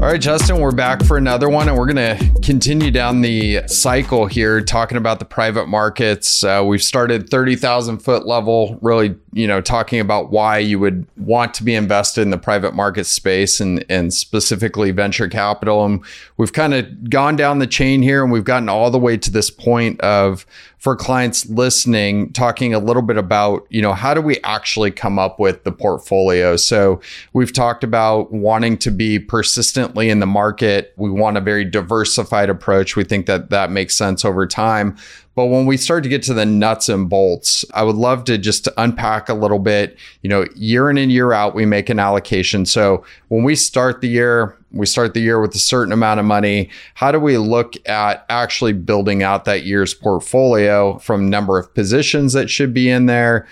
All right, Justin, we're back for another one, and we're going to continue down the cycle here, talking about the private markets. Uh, we've started 30,000 foot level, really, you know, talking about why you would want to be invested in the private market space and, and specifically venture capital. And we've kind of gone down the chain here, and we've gotten all the way to this point of for clients listening, talking a little bit about, you know, how do we actually come up with the portfolio? So we've talked about wanting to be persistently in the market. We want a very diversified approach. We think that that makes sense over time. But when we start to get to the nuts and bolts, I would love to just unpack a little bit. You know, year in and year out, we make an allocation. So when we start the year, we start the year with a certain amount of money. How do we look at actually building out that year's portfolio from number of positions that should be in there?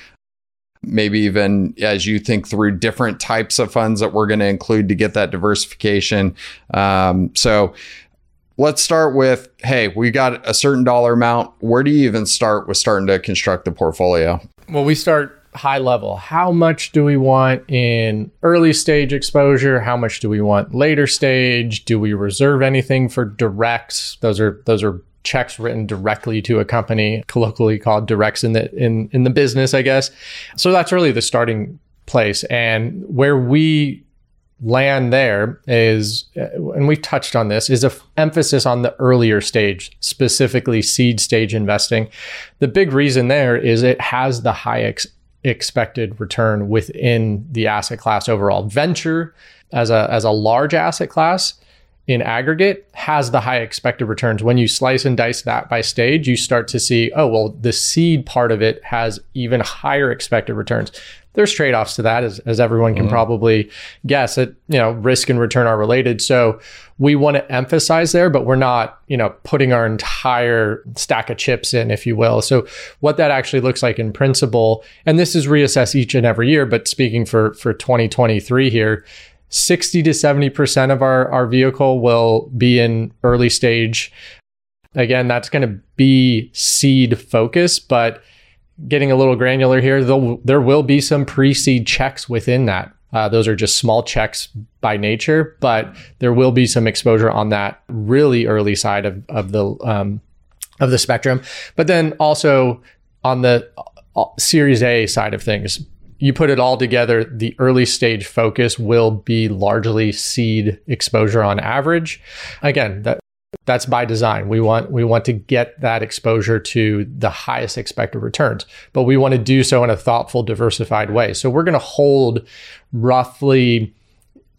Maybe even as you think through different types of funds that we're going to include to get that diversification. Um, so let's start with hey, we got a certain dollar amount. Where do you even start with starting to construct the portfolio? Well, we start high level. How much do we want in early stage exposure? How much do we want later stage? Do we reserve anything for directs? Those are those are checks written directly to a company, colloquially called directs in the in in the business, I guess. So that's really the starting place and where we land there is uh, and we've touched on this is a emphasis on the earlier stage specifically seed stage investing the big reason there is it has the high ex- expected return within the asset class overall. Venture as a as a large asset class in aggregate has the high expected returns. When you slice and dice that by stage, you start to see, oh, well, the seed part of it has even higher expected returns there's trade-offs to that as, as everyone can mm-hmm. probably guess that you know risk and return are related so we want to emphasize there but we're not you know putting our entire stack of chips in if you will so what that actually looks like in principle and this is reassessed each and every year but speaking for for 2023 here 60 to 70% of our, our vehicle will be in early stage. Again, that's going to be seed focus, but getting a little granular here, there will be some pre-seed checks within that. Uh, those are just small checks by nature, but there will be some exposure on that really early side of, of the um, of the spectrum. But then also on the uh, Series A side of things, you put it all together, the early stage focus will be largely seed exposure on average. Again, that that's by design. We want we want to get that exposure to the highest expected returns, but we want to do so in a thoughtful, diversified way. So we're going to hold roughly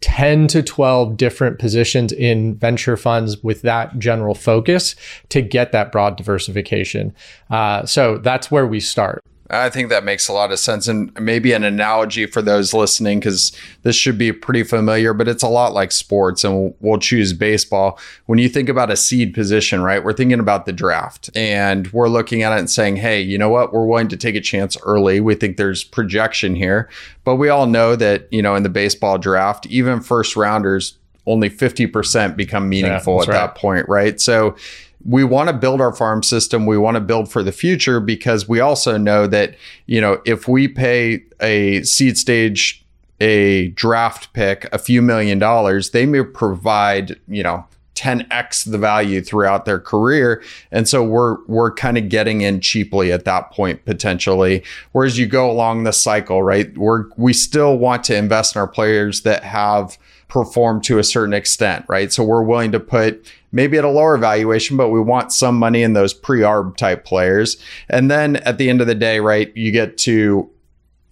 10 to 12 different positions in venture funds with that general focus to get that broad diversification. Uh, so that's where we start. I think that makes a lot of sense. And maybe an analogy for those listening, because this should be pretty familiar, but it's a lot like sports, and we'll, choose baseball. When you think about a seed position, right, we're thinking about the draft and we're looking at it and saying, hey, you know what? We're willing to take a chance early. We think there's projection here. But we all know that, you know, in the baseball draft, even first rounders, only 50% become meaningful yeah, at right. that point, right? So, we want to build our farm system. We want to build for the future because we also know that, you know, if we pay a seed stage, a draft pick, a few million dollars, they may provide, you know, 10x the value throughout their career. And so we're we're kind of getting in cheaply at that point potentially. Whereas you go along the cycle, right? We're we still want to invest in our players that have performed to a certain extent, right? So we're willing to put maybe at a lower valuation, but we want some money in those pre-arb type players. And then at the end of the day, right, you get to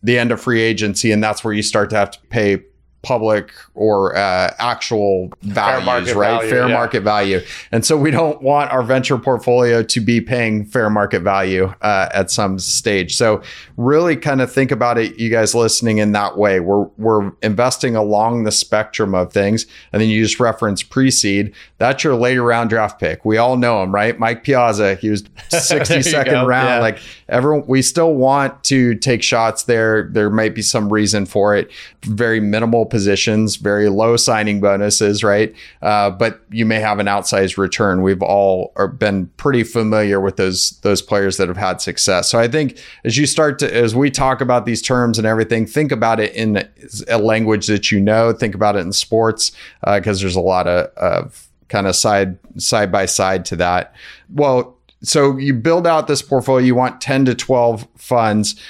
the end of free agency, and that's where you start to have to pay public or uh, actual values, right? Value, fair yeah. market value. And so we don't want our venture portfolio to be paying fair market value uh, at some stage. So really kind of think about it, you guys listening in that way. We're we're investing along the spectrum of things, and then you just reference pre-seed. That's your later round draft pick. We all know him, right? Mike Piazza. He was 62nd round. Yeah. Like everyone, we still want to take shots there. There might be some reason for it. Very minimal positions, very low signing bonuses, right? Uh, but you may have an outsized return. We've all been pretty familiar with those those players that have had success. So I think as you start to as we talk about these terms and everything, think about it in a language that you know. Think about it in sports because uh, there's a lot of, of kind of side side by side to that. Well, so you build out this portfolio. You want ten to twelve funds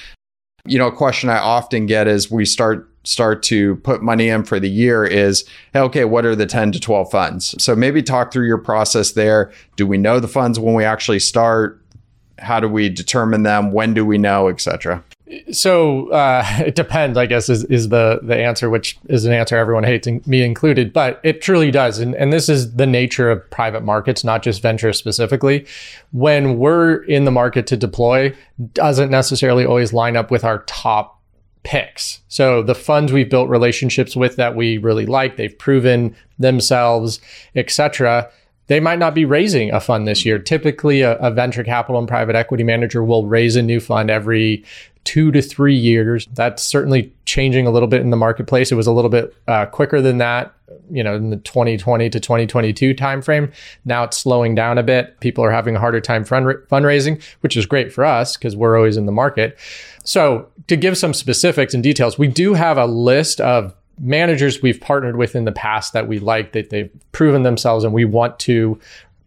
you know, a question I often get is we start start to put money in for the year is hey, okay what are the 10 to 12 funds? So maybe talk through your process there. Do we know the funds when we actually start? How do we determine them? When do we know etc so uh, it depends i guess is, is the the answer which is an answer everyone hates me included but it truly does. And, and this is the nature of private markets not just venture specifically. When we're in the market to deploy doesn't necessarily always line up with our top picks. So the funds we've built relationships with that we really like, they've proven themselves, etc. They might not be raising a fund this year. Typically, a, a, venture capital and private equity manager will raise a new fund every two to three years. That's certainly changing a little bit in the marketplace. It was a little bit uh, quicker than that, you know, in the 2020 to 2022 timeframe. Now it's slowing down a bit. People are having a harder time fund- fundraising, which is great for us because we're always in the market. So, to give some specifics and details, we do have a list of managers we've partnered with in the past that we like, that they've proven themselves, and we want to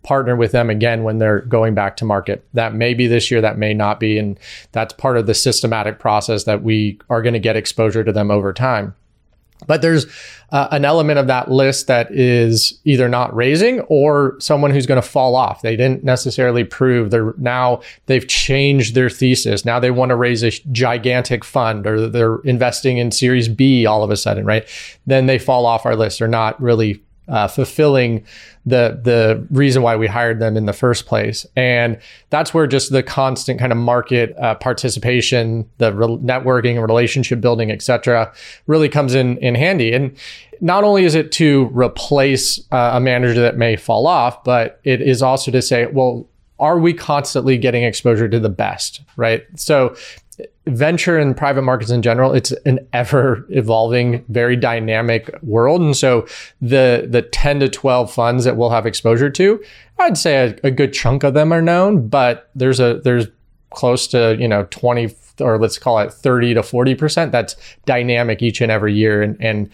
partner with them again when they're going back to market. That may be this year, that may not be. And that's part of the systematic process that we are going to get exposure to them over time. But there's uh, an element of that list that is either not raising or someone who's going to fall off. They didn't necessarily prove they're now they've changed their thesis. Now they want to raise a gigantic fund or they're investing in series B all of a sudden, right? Then they fall off our list. They're not really uh, fulfilling the the reason why we hired them in the first place. And that's where just the constant kind of market uh, participation, the re- networking and relationship building, et cetera, really comes in in handy. And not only is it to replace uh, a manager that may fall off, but it is also to say, well, are we constantly getting exposure to the best, right? So venture and private markets in general, it's an ever evolving, very dynamic world. And so the the 10 to 12 funds that we'll have exposure to, I'd say a, a good chunk of them are known, but there's a there's close to, you know, 20 or let's call it 30 to 40% that's dynamic each and every year. And and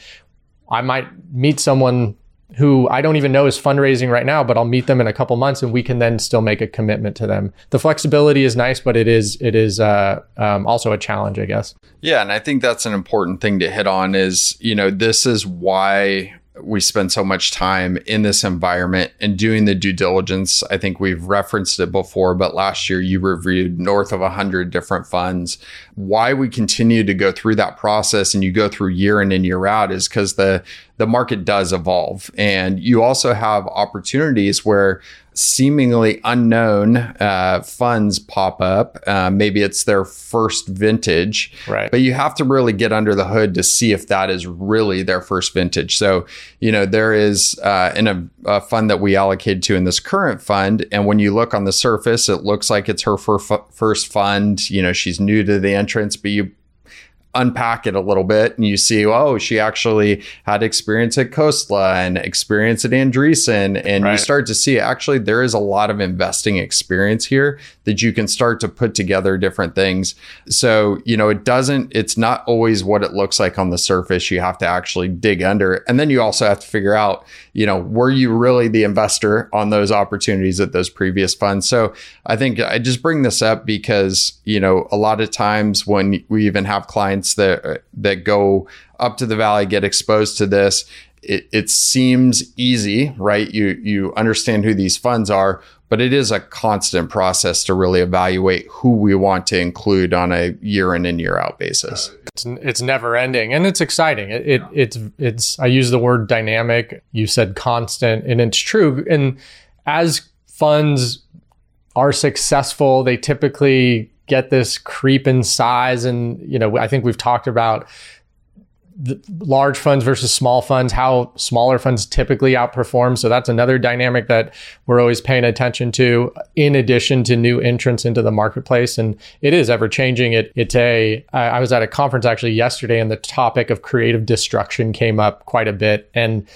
I might meet someone who I don't even know is fundraising right now, but I'll meet them in a couple months and we can then still make a commitment to them. The flexibility is nice, but it is it is uh, um, also a challenge, I guess. Yeah, and I think that's an important thing to hit on. Is you know this is why we spend so much time in this environment and doing the due diligence. I think we've referenced it before, but last year you reviewed north of 100 different funds. Why we continue to go through that process and you go through year in and year out is because the the market does evolve and you also have opportunities where seemingly unknown uh, funds pop up. Uh, maybe it's their first vintage, right? But you have to really get under the hood to see if that is really their first vintage. So, you know, there is uh, in a, a, fund that we allocated to in this current fund, and when you look on the surface, it looks like it's her first fund. You know, she's new to the entrance, but you unpack it a little bit and you see, oh, she actually had experience at Khosla and experience at Andreessen. And right. you start to see actually there is a lot of investing experience here that you can start to put together different things. So, you know, it doesn't, it's not always what it looks like on the surface. You have to actually dig under. And then you also have to figure out, you know, were you really the investor on those opportunities at those previous funds? So I think I just bring this up because, you know, a lot of times when we even have clients clients that that go up to the valley get exposed to this it, it seems easy right you you understand who these funds are but it is a constant process to really evaluate who we want to include on a year in and year out basis. It's, it's never ending and it's exciting. It, it, it's it's I use the word dynamic. You said constant, and it's true. And as funds are successful, they typically get this creep in size. And, you know, I think we've talked about large funds versus small funds, how smaller funds typically outperform. So that's another dynamic that we're always paying attention to, in addition to new entrants into the marketplace. And it is ever changing. It, it's a, I was at a conference actually yesterday, and the topic of creative destruction came up quite a bit. And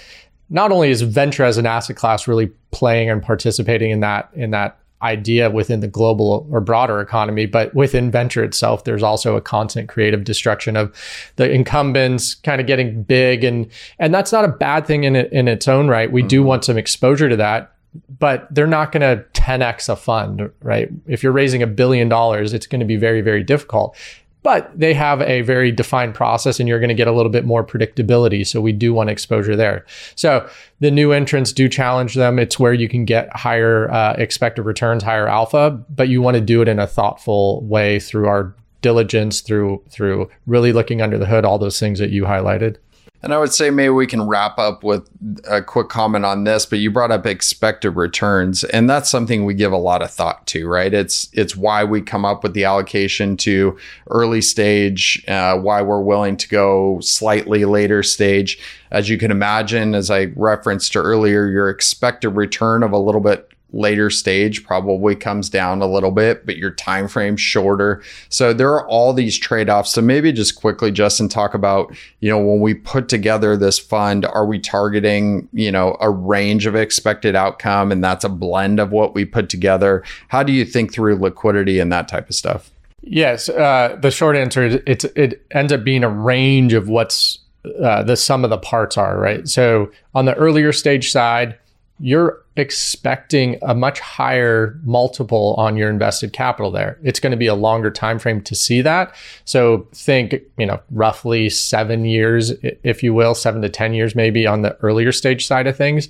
not only is venture as an asset class really playing and participating in that in that idea within the global or broader economy, but within venture itself, there's also a constant creative destruction of the incumbents kind of getting big, and and that's not a bad thing in in its own right. We mm-hmm. do want some exposure to that, but they're not going to 10x a fund, right? If you're raising a billion dollars, it's going to be very very difficult but they have a very defined process and you're going to get a little bit more predictability. So we do want exposure there. So the new entrants do challenge them. It's where you can get higher uh, expected returns, higher alpha, but you want to do it in a thoughtful way through our diligence, through through really looking under the hood, all those things that you highlighted. And I would say maybe we can wrap up with a quick comment on this, but you brought up expected returns, and that's something we give a lot of thought to, right? It's it's why we come up with the allocation to early stage, uh, why we're willing to go slightly later stage. As you can imagine, as I referenced earlier, your expected return of a little bit later stage probably comes down a little bit but your time frame shorter. So there are all these trade-offs. So maybe just quickly justin talk about you know when we put together this fund are we targeting you know a range of expected outcome and that's a blend of what we put together? How do you think through liquidity and that type of stuff? Yes uh, the short answer is it's it ends up being a range of what's uh, the sum of the parts are right? So on the earlier stage side you're expecting a much higher multiple on your invested capital there. It's going to be a longer time frame to see that. So think you know roughly 7 years if you will 7 to 10 years maybe on the earlier stage side of things.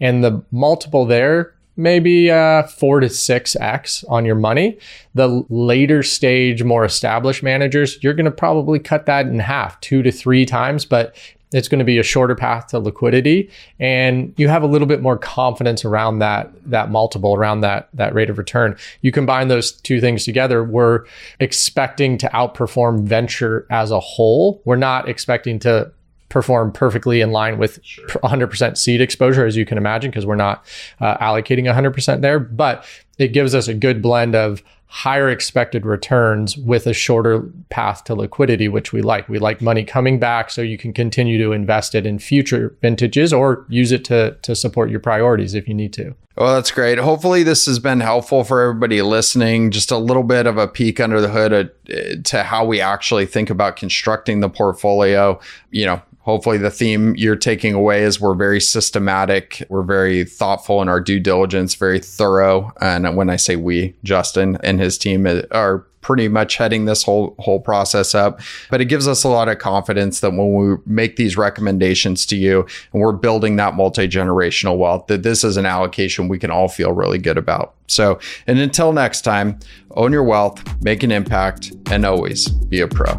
And the multiple there maybe uh, 4 to 6x on your money. The later stage more established managers you're going to probably cut that in half 2 to 3 times. But it's going to be a shorter path to liquidity and you have a little bit more confidence around that that multiple around that that rate of return you combine those two things together we're expecting to outperform venture as a whole we're not expecting to perform perfectly in line with sure. 100% seed exposure as you can imagine because we're not uh, allocating 100% there but it gives us a good blend of higher expected returns with a shorter path to liquidity, which we like. We like money coming back so you can continue to invest it in future vintages or use it to, to support your priorities if you need to. Well, that's great. Hopefully, this has been helpful for everybody listening. Just a little bit of a peek under the hood uh, to how we actually think about constructing the portfolio. You know, hopefully the theme you're taking away is we're very systematic we're very thoughtful in our due diligence very thorough. And when i say we justin and his team are pretty much heading this whole whole process up. But it gives us a lot of confidence that when we make these recommendations to you and we're building that multi-generational wealth that this is an allocation we can all feel really good about. So and until next time own your wealth make an impact and always be a pro